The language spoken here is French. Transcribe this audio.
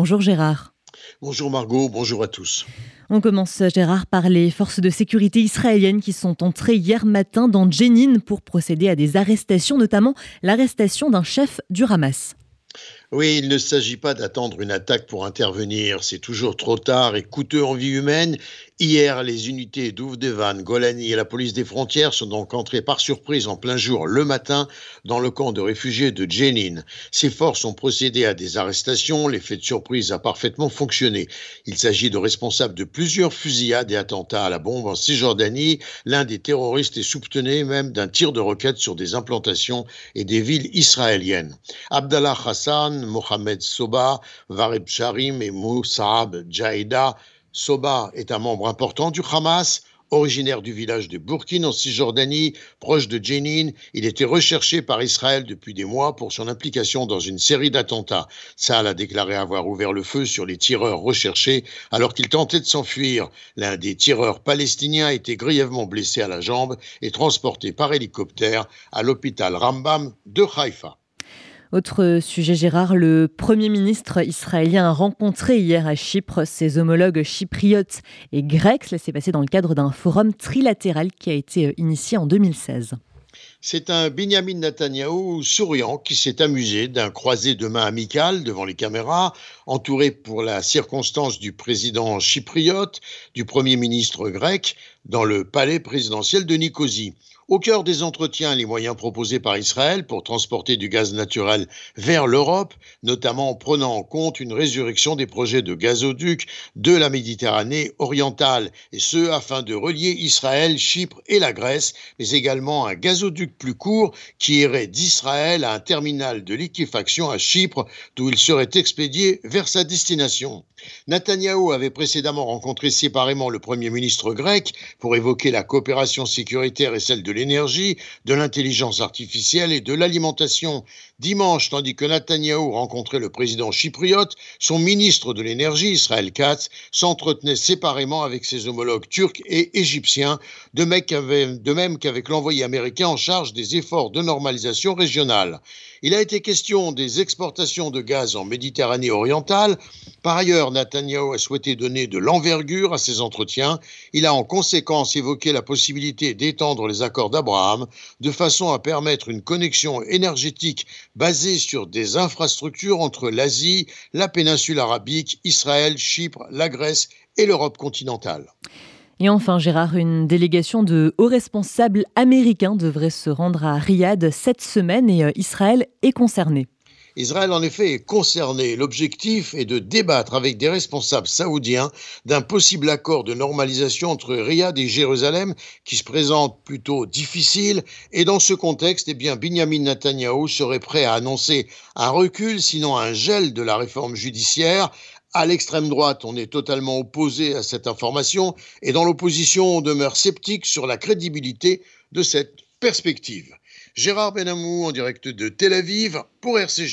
Bonjour Gérard. Bonjour Margot, bonjour à tous. On commence Gérard par les forces de sécurité israéliennes qui sont entrées hier matin dans Jenin pour procéder à des arrestations, notamment l'arrestation d'un chef du Hamas. Oui, il ne s'agit pas d'attendre une attaque pour intervenir. C'est toujours trop tard et coûteux en vie humaine. Hier, les unités d'Ouvdevan, Golani et la police des frontières sont donc entrées par surprise en plein jour le matin dans le camp de réfugiés de Jenin. Ces forces ont procédé à des arrestations. L'effet de surprise a parfaitement fonctionné. Il s'agit de responsables de plusieurs fusillades et attentats à la bombe en Cisjordanie. L'un des terroristes est soupçonné même d'un tir de roquette sur des implantations et des villes israéliennes. Abdallah Hassan, Mohamed Soba, Vareb Sharim et Moussaab Jaïda. Soba est un membre important du Hamas. Originaire du village de Burkin en Cisjordanie, proche de Jenin, il était recherché par Israël depuis des mois pour son implication dans une série d'attentats. Saal a déclaré avoir ouvert le feu sur les tireurs recherchés alors qu'ils tentaient de s'enfuir. L'un des tireurs palestiniens a été grièvement blessé à la jambe et transporté par hélicoptère à l'hôpital Rambam de Haïfa. Autre sujet, Gérard, le Premier ministre israélien a rencontré hier à Chypre ses homologues chypriotes et grecs. Cela s'est passé dans le cadre d'un forum trilatéral qui a été euh, initié en 2016. C'est un Benjamin Netanyahu souriant qui s'est amusé d'un croisé de main amical devant les caméras, entouré pour la circonstance du président chypriote, du premier ministre grec, dans le palais présidentiel de Nicosie. Au cœur des entretiens, les moyens proposés par Israël pour transporter du gaz naturel vers l'Europe, notamment en prenant en compte une résurrection des projets de gazoduc de la Méditerranée orientale, et ce afin de relier Israël, Chypre et la Grèce, mais également un gazoduc plus court qui irait d'Israël à un terminal de liquéfaction à Chypre, d'où il serait expédié vers sa destination. Netanyahou avait précédemment rencontré séparément le Premier ministre grec pour évoquer la coopération sécuritaire et celle de l'énergie, de l'intelligence artificielle et de l'alimentation. Dimanche, tandis que Netanyahou rencontrait le président chypriote, son ministre de l'énergie, Israël Katz, s'entretenait séparément avec ses homologues turcs et égyptiens, de même qu'avec l'envoyé américain en charge des efforts de normalisation régionale. Il a été question des exportations de gaz en Méditerranée orientale. Par ailleurs, Netanyahu a souhaité donner de l'envergure à ces entretiens. Il a en conséquence évoqué la possibilité d'étendre les accords d'Abraham de façon à permettre une connexion énergétique basée sur des infrastructures entre l'Asie, la péninsule arabique, Israël, Chypre, la Grèce et l'Europe continentale. Et enfin, Gérard, une délégation de hauts responsables américains devrait se rendre à Riyad cette semaine et euh, Israël est concerné. Israël, en effet, est concerné. L'objectif est de débattre avec des responsables saoudiens d'un possible accord de normalisation entre Riyad et Jérusalem qui se présente plutôt difficile. Et dans ce contexte, eh bien, Benjamin Netanyahu serait prêt à annoncer un recul, sinon un gel de la réforme judiciaire, à l'extrême droite, on est totalement opposé à cette information et dans l'opposition, on demeure sceptique sur la crédibilité de cette perspective. Gérard Benamou en direct de Tel Aviv pour RCG.